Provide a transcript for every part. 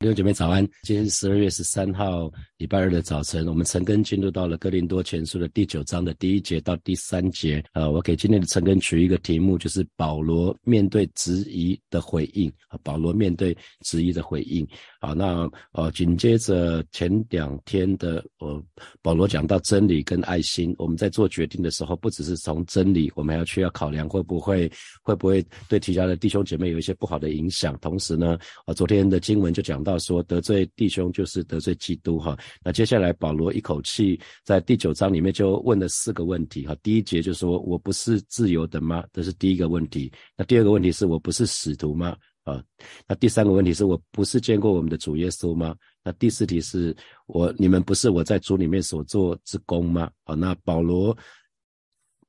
弟兄姐妹早安，今天是十二月十三号，礼拜二的早晨，我们陈根进入到了哥林多前书的第九章的第一节到第三节。呃，我给今天的陈根取一个题目，就是保罗面对质疑的回应。啊，保罗面对质疑的回应。好，那呃，紧接着前两天的呃，保罗讲到真理跟爱心，我们在做决定的时候，不只是从真理，我们还要去要考量会不会会不会对其他的弟兄姐妹有一些不好的影响。同时呢，啊，昨天的经文就讲到。要说得罪弟兄就是得罪基督哈。那接下来保罗一口气在第九章里面就问了四个问题哈。第一节就说我不是自由的吗？这是第一个问题。那第二个问题是我不是使徒吗？啊，那第三个问题是我不是见过我们的主耶稣吗？那第四题是我你们不是我在主里面所做之功吗？啊，那保罗。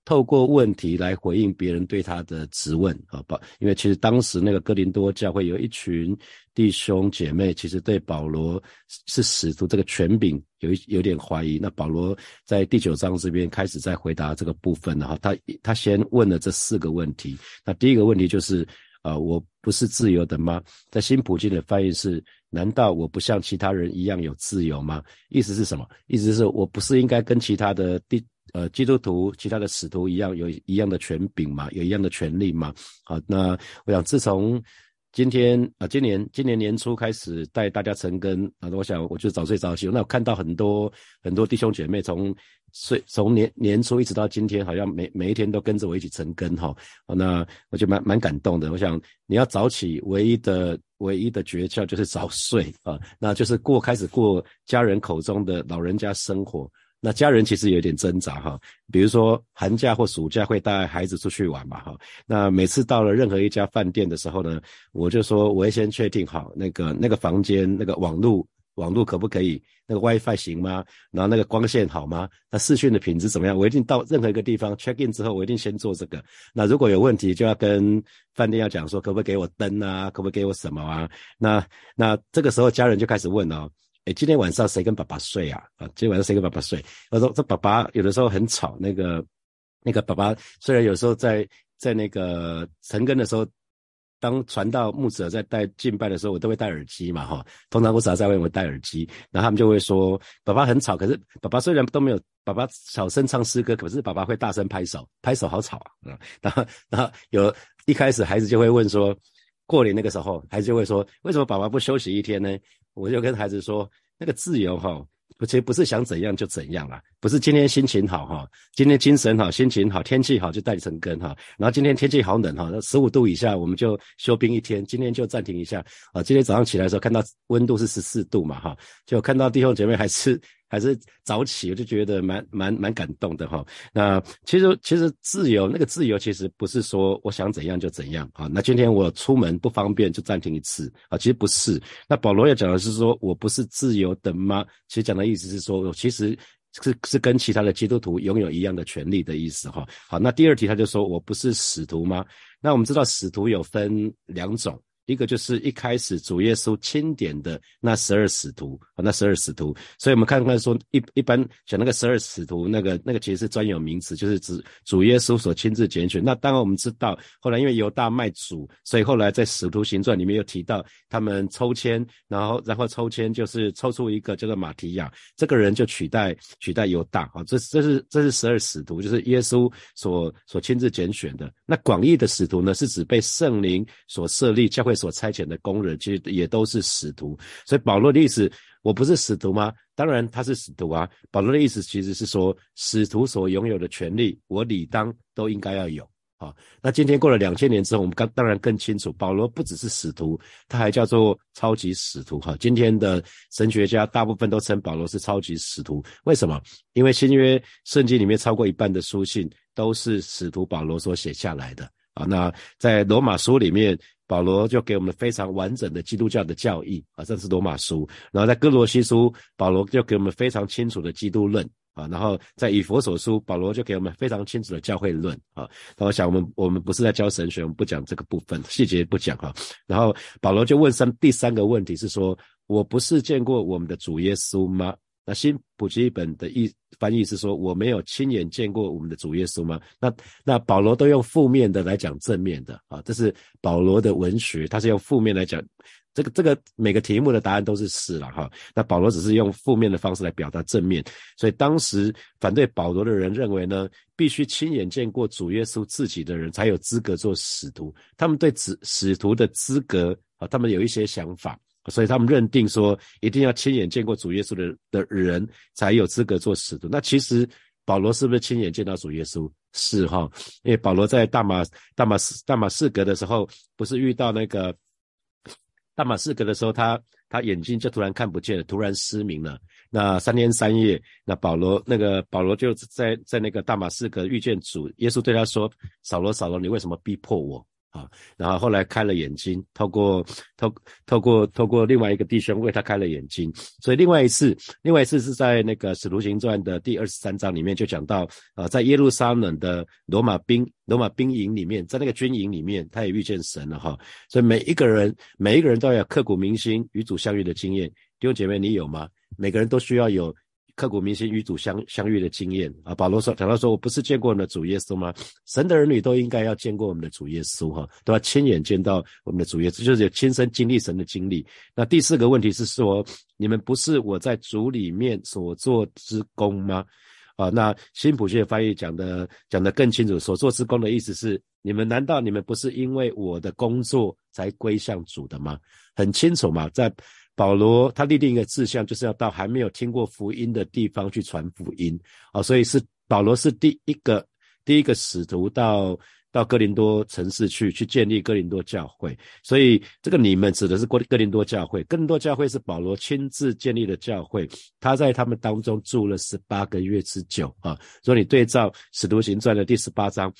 透过问题来回应别人对他的质问，啊，保，因为其实当时那个哥林多教会有一群弟兄姐妹，其实对保罗是使徒这个权柄有一有点怀疑。那保罗在第九章这边开始在回答这个部分了哈，他他先问了这四个问题。那第一个问题就是，啊，我不是自由的吗？在新普京的翻译是，难道我不像其他人一样有自由吗？意思是什么？意思是我不是应该跟其他的弟呃，基督徒其他的使徒一样有一样的权柄嘛，有一样的权利嘛。好，那我想自从今天啊，今年今年年初开始带大家成根啊，我想我就早睡早起。那我看到很多很多弟兄姐妹从睡从年年初一直到今天，好像每每一天都跟着我一起成根哈。那我就蛮蛮感动的。我想你要早起，唯一的唯一的诀窍就是早睡啊，那就是过开始过家人口中的老人家生活。那家人其实有点挣扎哈，比如说寒假或暑假会带孩子出去玩嘛哈，那每次到了任何一家饭店的时候呢，我就说我会先确定好那个那个房间那个网络网络可不可以，那个 WiFi 行吗？然后那个光线好吗？那视讯的品质怎么样？我一定到任何一个地方 check in 之后，我一定先做这个。那如果有问题，就要跟饭店要讲说，可不可以给我灯啊？可不可以给我什么啊？那那这个时候家人就开始问哦。哎，今天晚上谁跟爸爸睡啊？啊，今天晚上谁跟爸爸睡？我说这爸爸有的时候很吵，那个那个爸爸虽然有时候在在那个晨更的时候，当传到牧者在带敬拜的时候，我都会戴耳机嘛，哈。通常我只要在外面戴耳机，然后他们就会说爸爸很吵，可是爸爸虽然都没有爸爸小声唱诗歌，可是爸爸会大声拍手，拍手好吵啊，然后然后有一开始孩子就会问说，过年那个时候，孩子就会说，为什么爸爸不休息一天呢？我就跟孩子说，那个自由哈，其实不是想怎样就怎样啦，不是今天心情好哈，今天精神好，心情好，天气好就带成根哈。然后今天天气好冷哈，那十五度以下我们就休兵一天，今天就暂停一下啊。今天早上起来的时候看到温度是十四度嘛哈，就看到弟兄姐妹还是。还是早起，我就觉得蛮蛮蛮感动的哈。那其实其实自由，那个自由其实不是说我想怎样就怎样啊。那今天我出门不方便就暂停一次啊，其实不是。那保罗要讲的是说我不是自由的吗？其实讲的意思是说，我其实是是跟其他的基督徒拥有一样的权利的意思哈。好，那第二题他就说我不是使徒吗？那我们知道使徒有分两种。一个就是一开始主耶稣钦点的那十二使徒啊，那十二使徒，所以我们看看说一一般讲那个十二使徒，那个那个其实是专有名词，就是指主耶稣所亲自拣选。那当然我们知道，后来因为犹大卖主，所以后来在使徒行传里面又提到他们抽签，然后然后抽签就是抽出一个叫做马提亚，这个人就取代取代犹大啊，这这是这是十二使徒，就是耶稣所所亲自拣选的。那广义的使徒呢，是指被圣灵所设立教会。所差遣的工人其实也都是使徒，所以保罗的意思，我不是使徒吗？当然他是使徒啊。保罗的意思其实是说，使徒所拥有的权利，我理当都应该要有啊。那今天过了两千年之后，我们刚当然更清楚，保罗不只是使徒，他还叫做超级使徒哈。今天的神学家大部分都称保罗是超级使徒，为什么？因为新约圣经里面超过一半的书信都是使徒保罗所写下来的啊。那在罗马书里面。保罗就给我们非常完整的基督教的教义啊，这是罗马书。然后在哥罗西书，保罗就给我们非常清楚的基督论啊。然后在以佛所书，保罗就给我们非常清楚的教会论啊。那我想我们我们不是在教神学，我们不讲这个部分细节不讲哈。然后保罗就问三第三个问题是说，我不是见过我们的主耶稣吗？那新普吉本的意翻译是说，我没有亲眼见过我们的主耶稣吗？那那保罗都用负面的来讲正面的啊，这是保罗的文学，他是用负面来讲这个这个每个题目的答案都是是了哈。那保罗只是用负面的方式来表达正面，所以当时反对保罗的人认为呢，必须亲眼见过主耶稣自己的人才有资格做使徒。他们对使使徒的资格啊，他们有一些想法，所以他们认定说，一定要亲眼见过主耶稣的的人才有资格做使徒。那其实保罗是不是亲眼见到主耶稣？是哈，因为保罗在大马大马士大马士革的时候，不是遇到那个。大马士革的时候，他他眼睛就突然看不见了，突然失明了。那三天三夜，那保罗那个保罗就在在那个大马士革遇见主耶稣，对他说：“扫罗，扫罗，你为什么逼迫我？”啊，然后后来开了眼睛，透过透透过透过另外一个弟兄为他开了眼睛，所以另外一次，另外一次是在那个使徒行传的第二十三章里面就讲到，啊，在耶路撒冷的罗马兵罗马兵营里面，在那个军营里面，他也遇见神了哈，所以每一个人每一个人都要刻骨铭心与主相遇的经验，弟兄姐妹，你有吗？每个人都需要有。刻骨铭心与主相相遇的经验啊，保罗说讲到说，我不是见过我们的主耶稣吗？神的儿女都应该要见过我们的主耶稣哈，都要亲眼见到我们的主耶稣，就是有亲身经历神的经历。那第四个问题是说，你们不是我在主里面所做之功吗？啊，那新普学翻译讲的讲的更清楚，所做之功的意思是，你们难道你们不是因为我的工作才归向主的吗？很清楚嘛，在。保罗他立定一个志向，就是要到还没有听过福音的地方去传福音。啊，所以是保罗是第一个第一个使徒到到哥林多城市去去建立哥林多教会，所以这个你们指的是哥哥林多教会，哥林多教会是保罗亲自建立的教会，他在他们当中住了十八个月之久啊，所以你对照使徒行传的第十八章，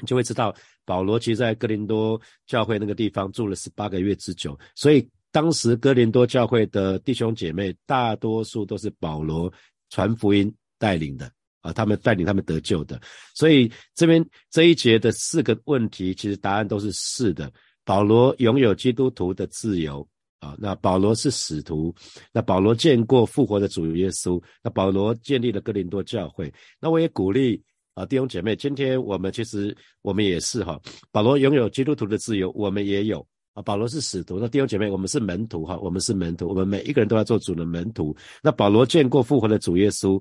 你就会知道保罗其实在哥林多教会那个地方住了十八个月之久，所以。当时哥林多教会的弟兄姐妹，大多数都是保罗传福音带领的啊，他们带领他们得救的。所以这边这一节的四个问题，其实答案都是是的。保罗拥有基督徒的自由啊，那保罗是使徒，那保罗见过复活的主耶稣，那保罗建立了哥林多教会。那我也鼓励啊弟兄姐妹，今天我们其实我们也是哈，保罗拥有基督徒的自由，我们也有。啊，保罗是使徒，那弟兄姐妹，我们是门徒哈，我们是门徒，我们每一个人都要做主的门徒。那保罗见过复活的主耶稣，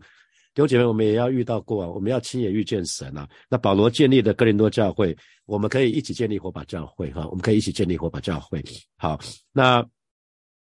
弟兄姐妹，我们也要遇到过啊，我们要亲眼遇见神啊。那保罗建立的哥林多教会，我们可以一起建立火把教会哈，我们可以一起建立火把教会。好，那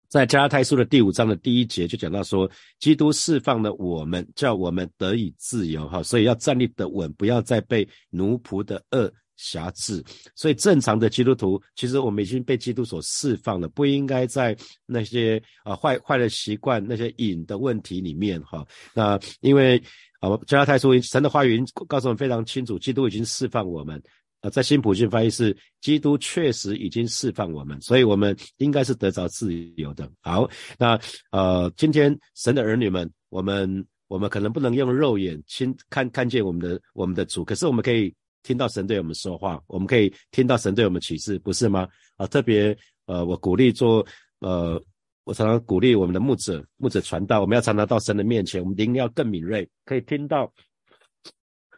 在加拉太书的第五章的第一节就讲到说，基督释放了我们，叫我们得以自由哈，所以要站立得稳，不要再被奴仆的恶。辖制，所以正常的基督徒，其实我们已经被基督所释放了，不应该在那些啊坏坏的习惯、那些瘾的问题里面哈。那因为啊，加拉太书神的话语告诉我们非常清楚，基督已经释放我们啊，在新普信翻译是基督确实已经释放我们，所以我们应该是得着自由的。好，那呃，今天神的儿女们，我们我们可能不能用肉眼亲看看见我们的我们的主，可是我们可以。听到神对我们说话，我们可以听到神对我们启示，不是吗？啊，特别呃，我鼓励做呃，我常常鼓励我们的牧者，牧者传道，我们要常常到神的面前，我们灵要更敏锐，可以听到，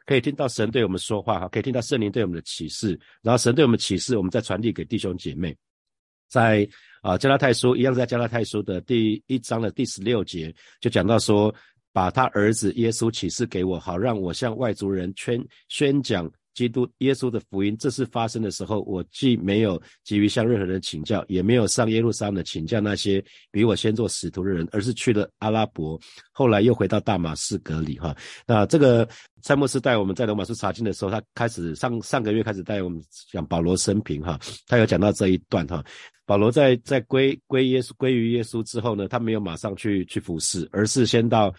可以听到神对我们说话，哈，可以听到圣灵对我们的启示，然后神对我们启示，我们再传递给弟兄姐妹。在啊加拉太书一样，在加拉太书的第一章的第十六节就讲到说，把他儿子耶稣启示给我，好让我向外族人宣宣讲。基督耶稣的福音，这次发生的时候，我既没有急于向任何人请教，也没有上耶路撒冷请教那些比我先做使徒的人，而是去了阿拉伯，后来又回到大马士革里。哈，那这个塞莫斯带我们在罗马书查经的时候，他开始上上个月开始带我们讲保罗生平。哈，他有讲到这一段。哈，保罗在在归归耶稣归于耶稣之后呢，他没有马上去去服侍，而是先到。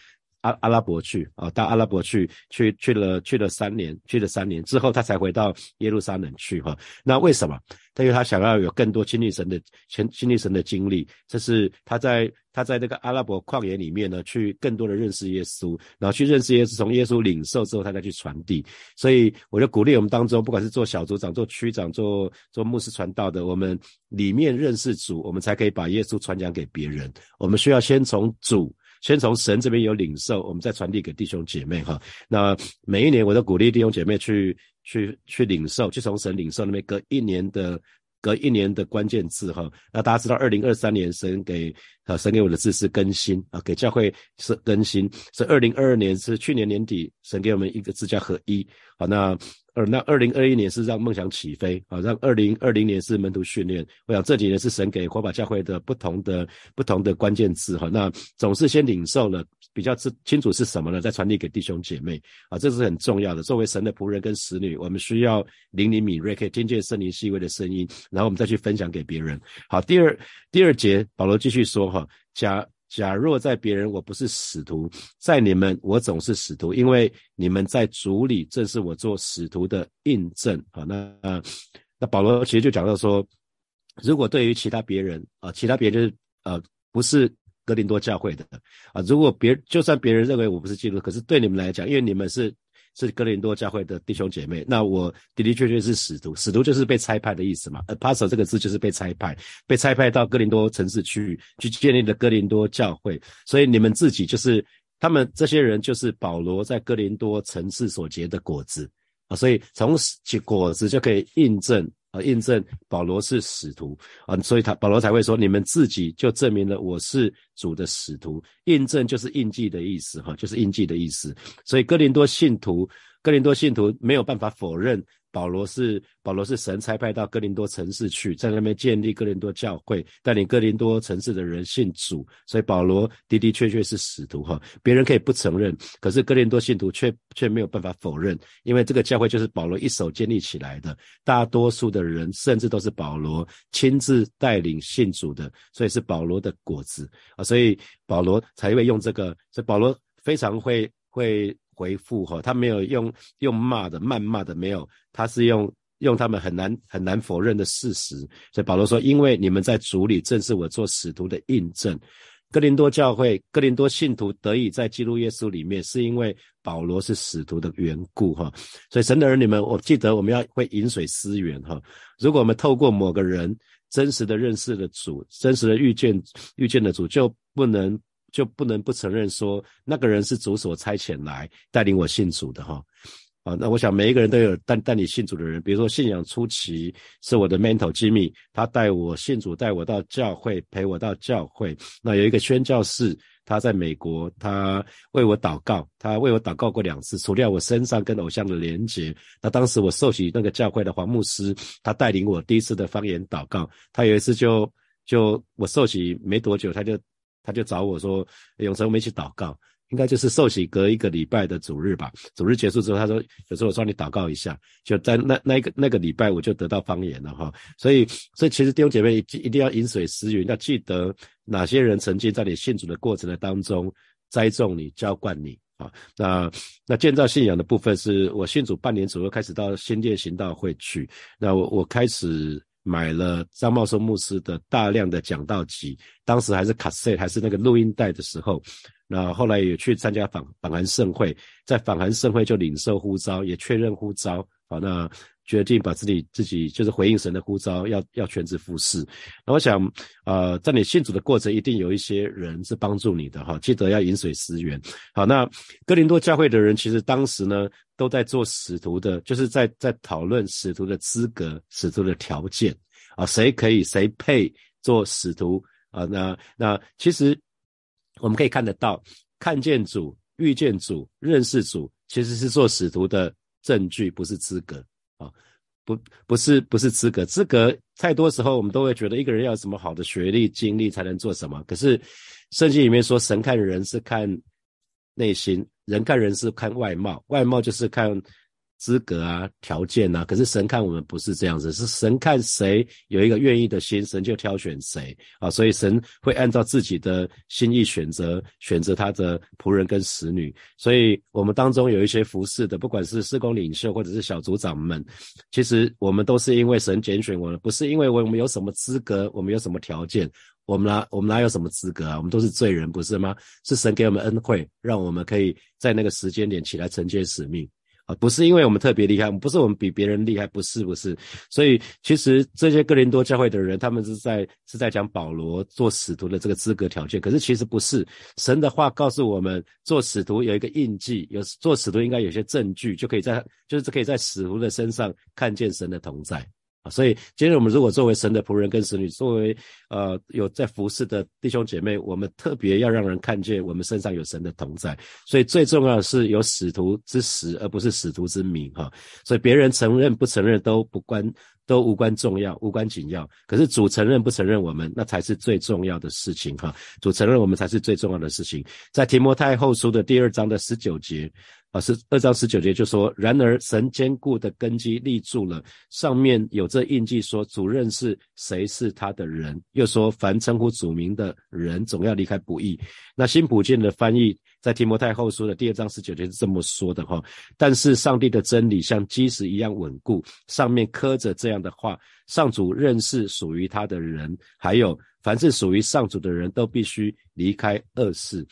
阿阿拉伯去啊，到阿拉伯去，去去了去了三年，去了三年之后，他才回到耶路撒冷去哈。那为什么？因为他想要有更多亲历神的亲亲历神的经历，这是他在他在这个阿拉伯旷野里面呢，去更多的认识耶稣，然后去认识耶稣，从耶稣领受之后，他再去传递。所以我就鼓励我们当中，不管是做小组长、做区长、做做牧师传道的，我们里面认识主，我们才可以把耶稣传讲给别人。我们需要先从主。先从神这边有领受，我们再传递给弟兄姐妹哈。那每一年我都鼓励弟兄姐妹去去去领受，去从神领受那边隔一年的隔一年的关键字哈。那大家知道，二零二三年神给啊神给我的字是更新啊，给教会是更新。是二零二二年是去年年底神给我们一个字叫合一。好，那。二那二零二一年是让梦想起飞啊，让二零二零年是门徒训练。我想这几年是神给火把教会的不同的不同的关键字哈。那总是先领受了比较知清楚是什么呢，再传递给弟兄姐妹啊，这是很重要的。作为神的仆人跟使女，我们需要灵灵敏锐，可以听见圣灵细微的声音，然后我们再去分享给别人。好，第二第二节保罗继续说哈，假。假若在别人我不是使徒，在你们我总是使徒，因为你们在主里正是我做使徒的印证啊。那那保罗其实就讲到说，如果对于其他别人啊，其他别人呃不是格林多教会的啊，如果别就算别人认为我不是基督，可是对你们来讲，因为你们是。是哥林多教会的弟兄姐妹，那我的的确确是使徒，使徒就是被差派的意思嘛。apostle 这个字就是被差派，被差派到哥林多城市去，去建立的哥林多教会。所以你们自己就是他们这些人，就是保罗在哥林多城市所结的果子啊。所以从结果子就可以印证。印证保罗是使徒啊，所以他保罗才会说，你们自己就证明了我是主的使徒。印证就是印记的意思，哈，就是印记的意思。所以哥林多信徒，哥林多信徒没有办法否认。保罗是保罗是神差派到哥林多城市去，在那边建立哥林多教会，带领哥林多城市的人信主，所以保罗的的确确是使徒哈。别人可以不承认，可是哥林多信徒却却没有办法否认，因为这个教会就是保罗一手建立起来的，大多数的人甚至都是保罗亲自带领信主的，所以是保罗的果子啊，所以保罗才会用这个，所以保罗非常会会。回复哈，他没有用用骂的、谩骂的，没有，他是用用他们很难很难否认的事实。所以保罗说：“因为你们在主里，正是我做使徒的印证。哥林多教会、哥林多信徒得以在基督耶稣里面，是因为保罗是使徒的缘故哈。所以神的儿女们，我记得我们要会饮水思源哈。如果我们透过某个人真实的认识了主，真实的遇见遇见了主，就不能。”就不能不承认说那个人是主所差遣来带领我信主的哈，啊，那我想每一个人都有带带你信主的人，比如说信仰初期是我的 mentor Jimmy，他带我信主，带我到教会，陪我到教会。那有一个宣教士，他在美国，他为我祷告，他为我祷告过两次，除掉我身上跟偶像的连结。那当时我受洗那个教会的黄牧师，他带领我第一次的方言祷告。他有一次就就我受洗没多久，他就。他就找我说：“永成，我们一起祷告，应该就是受洗隔一个礼拜的主日吧。主日结束之后，他说有时候我帮你祷告一下，就在那那一个那个礼拜，我就得到方言了哈。所以，所以其实弟兄姐妹一一定要饮水思源，要记得哪些人曾经在你信主的过程的当中栽种你、浇灌你啊。那那建造信仰的部分，是我信主半年左右开始到新店行道会去，那我我开始。”买了张茂松牧师的大量的讲道集，当时还是卡塞还是那个录音带的时候，那后来也去参加访访韩盛会，在访韩盛会就领受呼召，也确认呼召，好那。决定把自己自己就是回应神的呼召，要要全职服侍。那我想，呃，在你信主的过程，一定有一些人是帮助你的哈。记得要饮水思源。好，那哥林多教会的人其实当时呢，都在做使徒的，就是在在讨论使徒的资格、使徒的条件啊，谁可以谁配做使徒啊？那那其实我们可以看得到，看见主、遇见主、认识主，其实是做使徒的证据，不是资格。啊，不，不是，不是资格，资格太多时候我们都会觉得一个人要什么好的学历、经历才能做什么。可是圣经里面说，神看人是看内心，人看人是看外貌，外貌就是看。资格啊，条件啊，可是神看我们不是这样子，是神看谁有一个愿意的心，神就挑选谁啊，所以神会按照自己的心意选择，选择他的仆人跟使女。所以我们当中有一些服侍的，不管是施工领袖或者是小组长们，其实我们都是因为神拣选我们，不是因为我们有什么资格，我们有什么条件，我们哪我们哪有什么资格啊？我们都是罪人，不是吗？是神给我们恩惠，让我们可以在那个时间点起来承接使命。啊，不是因为我们特别厉害，不是我们比别人厉害，不是不是。所以其实这些哥林多教会的人，他们是在是在讲保罗做使徒的这个资格条件。可是其实不是，神的话告诉我们，做使徒有一个印记，有做使徒应该有些证据，就可以在就是可以在使徒的身上看见神的同在。所以今天我们如果作为神的仆人跟使女，作为呃有在服侍的弟兄姐妹，我们特别要让人看见我们身上有神的同在。所以最重要的是有使徒之实，而不是使徒之名哈。所以别人承认不承认都不关。都无关重要，无关紧要。可是主承认不承认我们，那才是最重要的事情哈。主承认我们才是最重要的事情。在提摩太后书的第二章的十九节，啊，是二章十九节就说：然而神坚固的根基立住了，上面有这印记，说主认识谁是他的人。又说凡称呼主名的人，总要离开不义。那新普健的翻译。在提摩太后书的第二章十九节是这么说的哈，但是上帝的真理像基石一样稳固，上面刻着这样的话：上主认识属于他的人，还有凡是属于上主的人都必须离开恶事。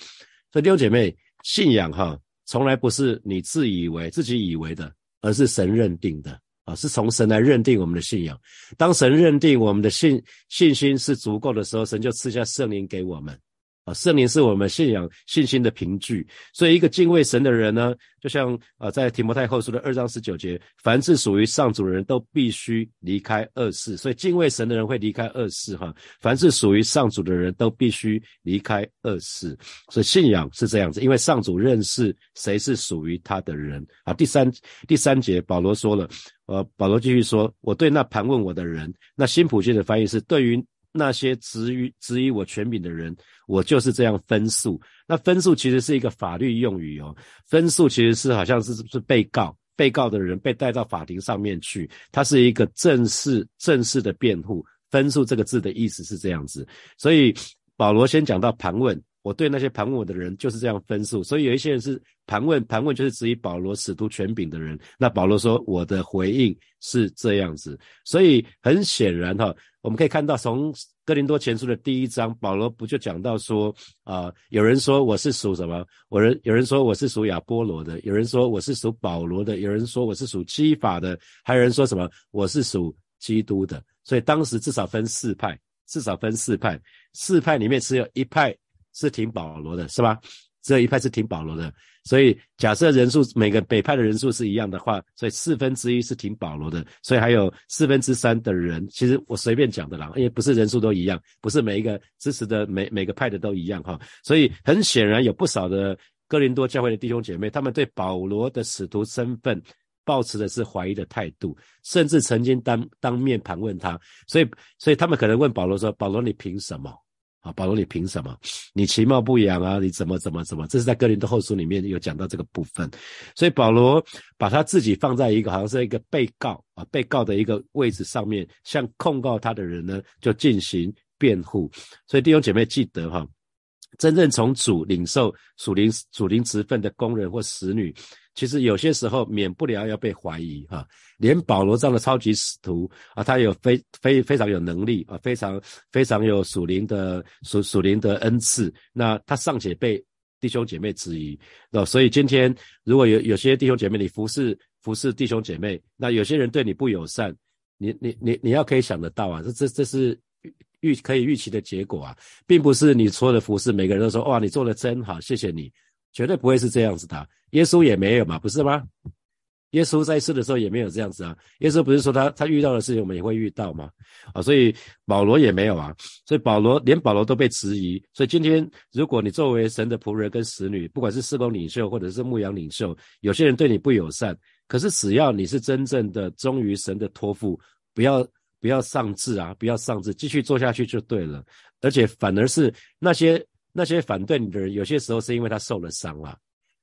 所以弟兄姐妹，信仰哈，从来不是你自以为自己以为的，而是神认定的啊，是从神来认定我们的信仰。当神认定我们的信信心是足够的时候，神就赐下圣灵给我们。啊，圣灵是我们信仰信心的凭据，所以一个敬畏神的人呢，就像啊，在提摩太后书的二章十九节，凡是属于上主的人都必须离开恶事，所以敬畏神的人会离开恶事哈。凡是属于上主的人都必须离开恶事，所以信仰是这样子，因为上主认识谁是属于他的人啊。第三第三节，保罗说了，呃，保罗继续说，我对那盘问我的人，那新普世的翻译是对于。那些质疑质疑我权柄的人，我就是这样分数。那分数其实是一个法律用语哦，分数其实是好像是是被告，被告的人被带到法庭上面去，它是一个正式正式的辩护。分数这个字的意思是这样子，所以保罗先讲到盘问。我对那些盘问我的人就是这样分数，所以有一些人是盘问，盘问就是质疑保罗使徒权柄的人。那保罗说我的回应是这样子，所以很显然哈，我们可以看到从哥林多前书的第一章，保罗不就讲到说啊，有人说我是属什么？我人有人说我是属亚波罗的，有人说我是属保罗的，有人说我是属基法的，还有人说什么我是属基督的。所以当时至少分四派，至少分四派，四派里面只有一派。是挺保罗的，是吧？这一派是挺保罗的，所以假设人数每个北派的人数是一样的话，所以四分之一是挺保罗的，所以还有四分之三的人，其实我随便讲的啦，因为不是人数都一样，不是每一个支持的每每个派的都一样哈，所以很显然有不少的哥林多教会的弟兄姐妹，他们对保罗的使徒身份抱持的是怀疑的态度，甚至曾经当当面盘问他，所以所以他们可能问保罗说：“保罗，你凭什么？”啊，保罗，你凭什么？你其貌不扬啊？你怎么怎么怎么？这是在哥林多后书里面有讲到这个部分，所以保罗把他自己放在一个好像是一个被告啊，被告的一个位置上面，向控告他的人呢就进行辩护。所以弟兄姐妹记得哈，真正从主领受属灵属灵职分的工人或使女。其实有些时候免不了要被怀疑哈，连保罗这样的超级使徒啊，他有非非非常有能力啊，非常非常有属灵的属属灵的恩赐，那他尚且被弟兄姐妹质疑，那所以今天如果有有些弟兄姐妹你服侍服侍弟兄姐妹，那有些人对你不友善，你你你你要可以想得到啊，这这这是预可以预期的结果啊，并不是你所有的服侍每个人都说哇你做的真好，谢谢你。绝对不会是这样子的，耶稣也没有嘛，不是吗？耶稣在世的时候也没有这样子啊。耶稣不是说他他遇到的事情我们也会遇到吗？啊，所以保罗也没有啊。所以保罗连保罗都被质疑。所以今天如果你作为神的仆人跟使女，不管是侍工领袖或者是牧羊领袖，有些人对你不友善，可是只要你是真正的忠于神的托付，不要不要丧志啊，不要丧志，继续做下去就对了。而且反而是那些。那些反对你的人，有些时候是因为他受了伤了；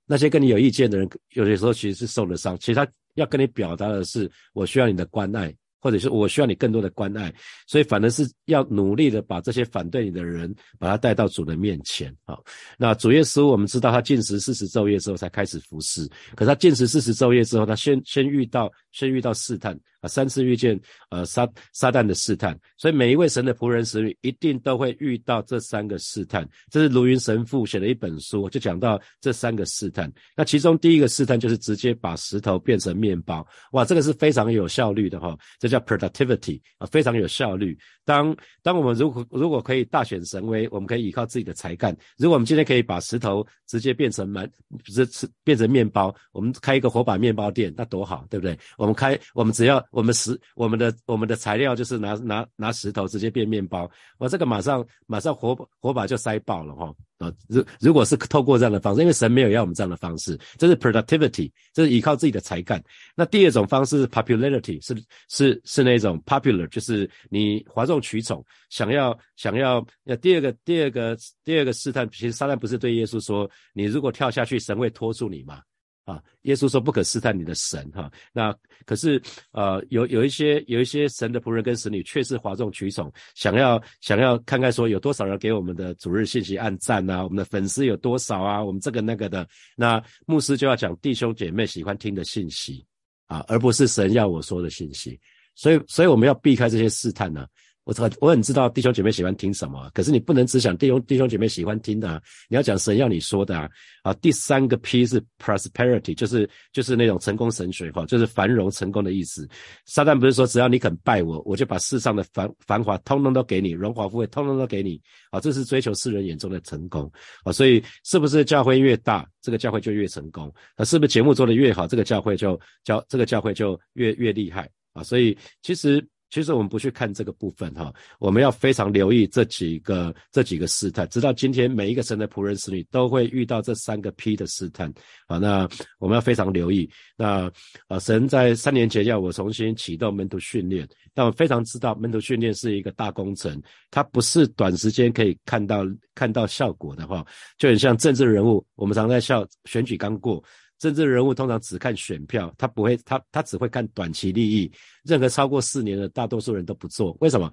那些跟你有意见的人，有些时候其实是受了伤。其实他要跟你表达的是，我需要你的关爱。或者是我需要你更多的关爱，所以反而是要努力的把这些反对你的人，把他带到主的面前啊。那主耶稣，我们知道他进食四十昼夜之后才开始服侍，可是他进食四十昼夜之后，他先先遇到先遇到试探啊，三次遇见呃撒撒旦的试探，所以每一位神的仆人使女一定都会遇到这三个试探。这是卢云神父写的一本书，就讲到这三个试探。那其中第一个试探就是直接把石头变成面包，哇，这个是非常有效率的哈，这。叫 productivity 啊，非常有效率。当当我们如果如果可以大显神威，我们可以依靠自己的才干。如果我们今天可以把石头直接变成满，是吃变成面包，我们开一个火把面包店，那多好，对不对？我们开，我们只要我们石我们的我们的材料就是拿拿拿石头直接变面包，我这个马上马上火火把就塞爆了哈啊！如如果是透过这样的方式，因为神没有要我们这样的方式，这是 productivity，这是依靠自己的才干。那第二种方式是 popularity 是是是那种 popular，就是你哗众取宠，想要想要那第二个第二个第二个试探，其实撒旦不是对耶稣说，你如果跳下去，神会拖住你吗？啊，耶稣说不可试探你的神哈。那可是呃，有有一些有一些神的仆人跟使女，却是哗众取宠，想要想要看看说有多少人给我们的主日信息按赞啊，我们的粉丝有多少啊，我们这个那个的。那牧师就要讲弟兄姐妹喜欢听的信息啊，而不是神要我说的信息。所以所以我们要避开这些试探呢。我很我很知道弟兄姐妹喜欢听什么，可是你不能只想弟兄弟兄姐妹喜欢听的，啊，你要讲神要你说的啊。啊，第三个 P 是 prosperity，就是就是那种成功神学哈，就是繁荣成功的意思。撒旦不是说只要你肯拜我，我就把世上的繁繁华通通都给你，荣华富贵通通都给你啊，这是追求世人眼中的成功啊。所以是不是教会越大，这个教会就越成功？那是不是节目做得越好，这个教会就教这个教会就越越厉害啊？所以其实。其实我们不去看这个部分哈，我们要非常留意这几个这几个试探，直到今天每一个神的仆人使女都会遇到这三个 P 的试探啊。那我们要非常留意。那啊，神在三年前要我重新启动门徒训练，但我非常知道门徒训练是一个大工程，它不是短时间可以看到看到效果的哈。就很像政治人物，我们常在笑选举刚过。政治人物通常只看选票，他不会，他他只会看短期利益。任何超过四年的，大多数人都不做。为什么？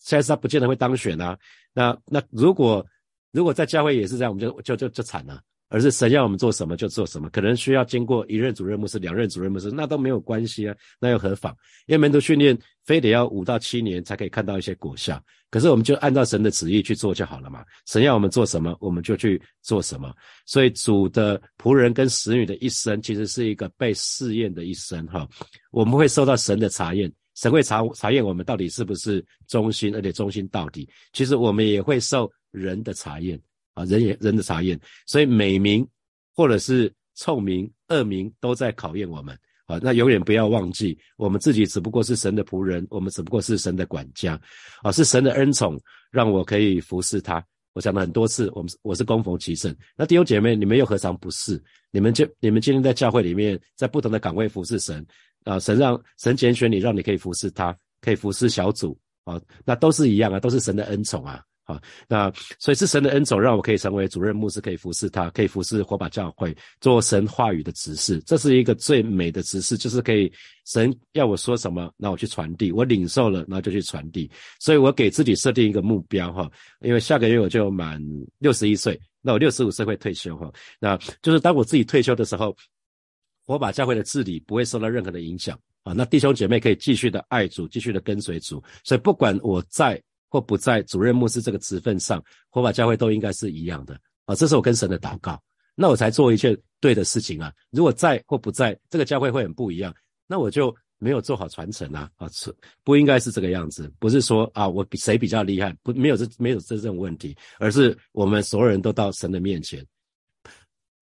现在是他不见得会当选啊。那那如果如果在教会也是这样，我们就就就就惨了。而是神要我们做什么就做什么，可能需要经过一任主任牧师、两任主任牧师，那都没有关系啊，那又何妨？因为门徒训练非得要五到七年才可以看到一些果效，可是我们就按照神的旨意去做就好了嘛。神要我们做什么，我们就去做什么。所以主的仆人跟使女的一生，其实是一个被试验的一生哈。我们会受到神的查验，神会查查验我们到底是不是忠心，而且忠心到底。其实我们也会受人的查验。啊，人也人的查验，所以美名或者是臭名、恶名都在考验我们啊。那永远不要忘记，我们自己只不过是神的仆人，我们只不过是神的管家啊，是神的恩宠，让我可以服侍他。我讲了很多次，我们我是供逢其圣。那弟兄姐妹，你们又何尝不是？你们就你们今天在教会里面，在不同的岗位服侍神啊，神让神拣选你，让你可以服侍他，可以服侍小组啊，那都是一样啊，都是神的恩宠啊。好，那所以是神的恩宠，让我可以成为主任牧师，可以服侍他，可以服侍火把教会，做神话语的指示。这是一个最美的指示，就是可以神要我说什么，那我去传递，我领受了，那就去传递。所以我给自己设定一个目标哈，因为下个月我就满六十一岁，那我六十五岁会退休哈，那就是当我自己退休的时候，火把教会的治理不会受到任何的影响啊。那弟兄姐妹可以继续的爱主，继续的跟随主。所以不管我在。或不在主任牧师这个职份上，火把教会都应该是一样的啊！这是我跟神的祷告，那我才做一件对的事情啊！如果在或不在，这个教会会很不一样，那我就没有做好传承啊！啊，不应该是这个样子，不是说啊我比谁比较厉害，不没有这没有这种问题，而是我们所有人都到神的面前。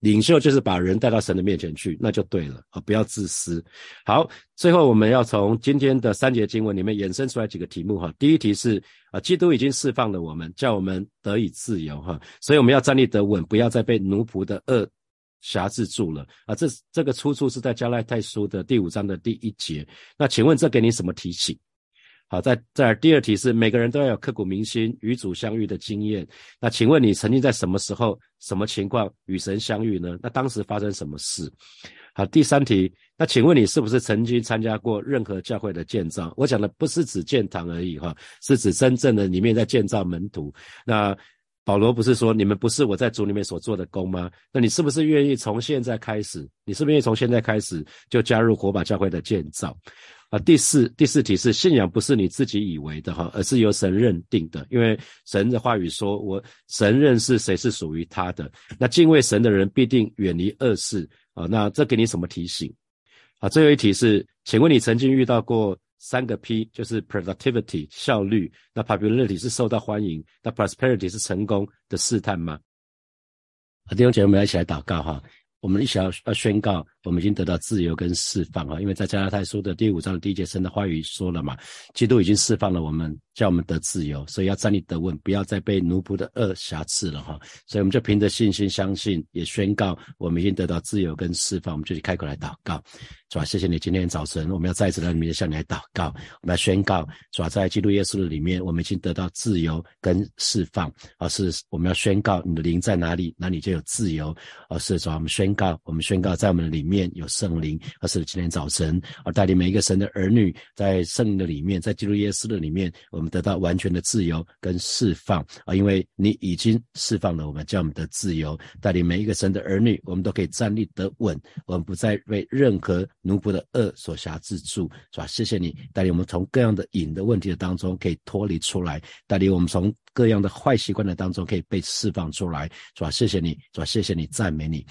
领袖就是把人带到神的面前去，那就对了啊！不要自私。好，最后我们要从今天的三节经文里面衍生出来几个题目哈。第一题是啊，基督已经释放了我们，叫我们得以自由哈，所以我们要站立得稳，不要再被奴仆的恶辖制住了啊。这这个出处是在加拉太书的第五章的第一节。那请问这给你什么提醒？好，在在第二题是每个人都要有刻骨铭心与主相遇的经验。那请问你曾经在什么时候、什么情况与神相遇呢？那当时发生什么事？好，第三题，那请问你是不是曾经参加过任何教会的建造？我讲的不是指建堂而已哈，是指真正的里面在建造门徒。那保罗不是说你们不是我在主里面所做的工吗？那你是不是愿意从现在开始？你是不是愿意从现在开始就加入火把教会的建造？啊，第四第四题是信仰不是你自己以为的哈，而是由神认定的。因为神的话语说，我神认识谁是属于他的。那敬畏神的人必定远离恶事啊。那这给你什么提醒？啊，最后一题是，请问你曾经遇到过三个 P，就是 productivity 效率，那 popularity 是受到欢迎，那 prosperity 是成功的试探吗？啊，弟兄姐妹们一起来祷告哈。我们一起要要宣告，我们已经得到自由跟释放啊！因为在加拉太书的第五章第一节，神的话语说了嘛，基督已经释放了我们，叫我们得自由，所以要站立得稳，不要再被奴仆的恶瑕疵了哈！所以我们就凭着信心相信，也宣告我们已经得到自由跟释放，我们就去开口来祷告，是吧？谢谢你，今天早晨我们要再次来里面向你来祷告，我们要宣告，是吧？在基督耶稣的里面，我们已经得到自由跟释放，而是我们要宣告你的灵在哪里，哪里就有自由，而是说我们宣。告，我们宣告，在我们的里面有圣灵，而是今天早晨，而带领每一个神的儿女，在圣灵的里面，在基督耶稣的里面，我我们得到完全的自由跟释放啊！因为你已经释放了我们，叫我们的自由，带领每一个神的儿女，我们都可以站立得稳，我们不再为任何奴仆的恶所辖制住，是吧？谢谢你带领我们从各样的瘾的问题的当中可以脱离出来，带领我们从各样的坏习惯的当中可以被释放出来，是吧？谢谢你，是吧？谢谢你，赞美你。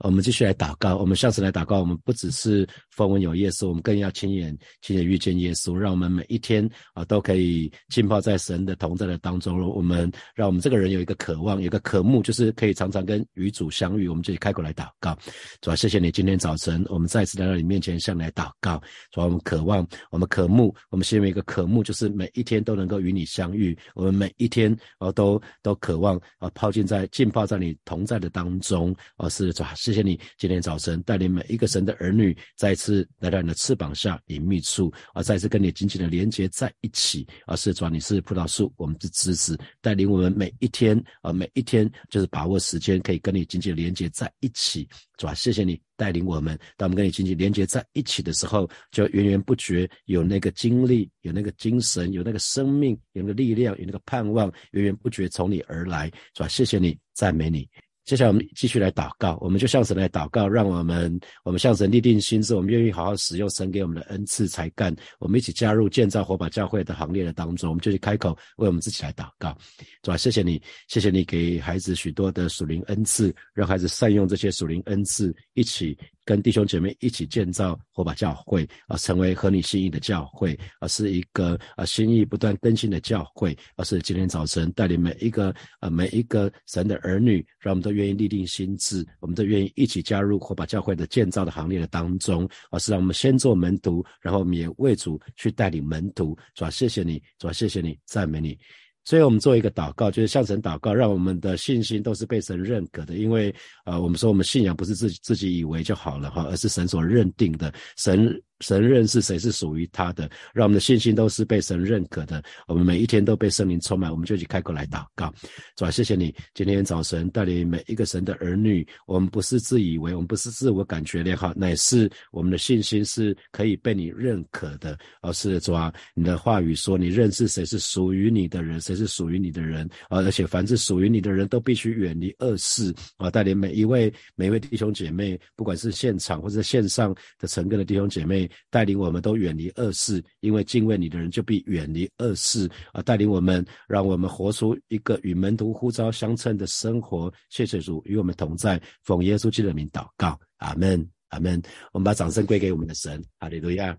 我们继续来祷告，我们下次来祷告，我们不只是风闻有耶稣，我们更要亲眼亲眼遇见耶稣，让我们每一天啊都可以浸泡在神的同在的当中。我们让我们这个人有一个渴望，有一个渴慕，就是可以常常跟与主相遇。我们就开口来祷告，主要谢谢你今天早晨，我们再次来到你面前向你来祷告。主要我们渴望，我们渴慕，我们心里面一个渴慕，就是每一天都能够与你相遇。我们每一天啊都都渴望啊泡浸在浸泡在你同在的当中，而是主。谢谢你今天早晨带领每一个神的儿女再次来到你的翅膀下隐秘处，啊，再次跟你紧紧的连接在一起。啊，是主，你是葡萄树，我们是枝子，带领我们每一天，啊，每一天就是把握时间，可以跟你紧紧连接在一起。主啊，谢谢你带领我们，当我们跟你紧紧连接在一起的时候，就源源不绝有那个精力，有那个精神，有那个生命，有那个力量，有那个盼望，源源不绝从你而来。主啊，谢谢你，赞美你。接下来我们继续来祷告，我们就向神来祷告，让我们我们向神立定心志，我们愿意好好使用神给我们的恩赐才干，我们一起加入建造火把教会的行列的当中，我们就去开口为我们自己来祷告，主啊，谢谢你，谢谢你给孩子许多的属灵恩赐，让孩子善用这些属灵恩赐，一起。跟弟兄姐妹一起建造火把教会啊，成为合你心意的教会，而是一个啊心意不断更新的教会，而是今天早晨带领每一个啊每一个神的儿女，让我们都愿意立定心志，我们都愿意一起加入火把教会的建造的行列的当中，而是让我们先做门徒，然后我们也为主去带领门徒，主啊谢谢你，主啊谢谢你，赞美你。所以我们做一个祷告，就是向神祷告，让我们的信心都是被神认可的。因为，呃，我们说我们信仰不是自己自己以为就好了哈，而是神所认定的。神。神认识谁是属于他的，让我们的信心都是被神认可的。我们每一天都被圣灵充满，我们就去开口来祷告。主啊，谢谢你今天早晨带领每一个神的儿女。我们不是自以为，我们不是自我感觉良好，乃是我们的信心是可以被你认可的。而是主啊，你的话语说，你认识谁是属于你的人，谁是属于你的人啊！而且凡是属于你的人都必须远离恶事啊！带领每一位每一位弟兄姐妹，不管是现场或者线上的成根的弟兄姐妹。带领我们都远离恶事，因为敬畏你的人就必远离恶事啊！带领我们，让我们活出一个与门徒呼召相称的生活。谢谢主与我们同在，奉耶稣基督的名祷告，阿门，阿门。我们把掌声归给我们的神，哈利路亚。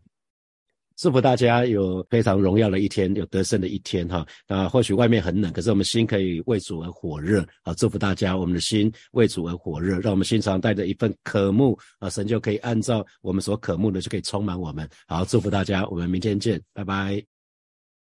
祝福大家有非常荣耀的一天，有得胜的一天哈。那或许外面很冷，可是我们心可以为主而火热啊！祝福大家，我们的心为主而火热，让我们心常带着一份渴慕啊，神就可以按照我们所渴慕的，就可以充满我们。好，祝福大家，我们明天见，拜拜。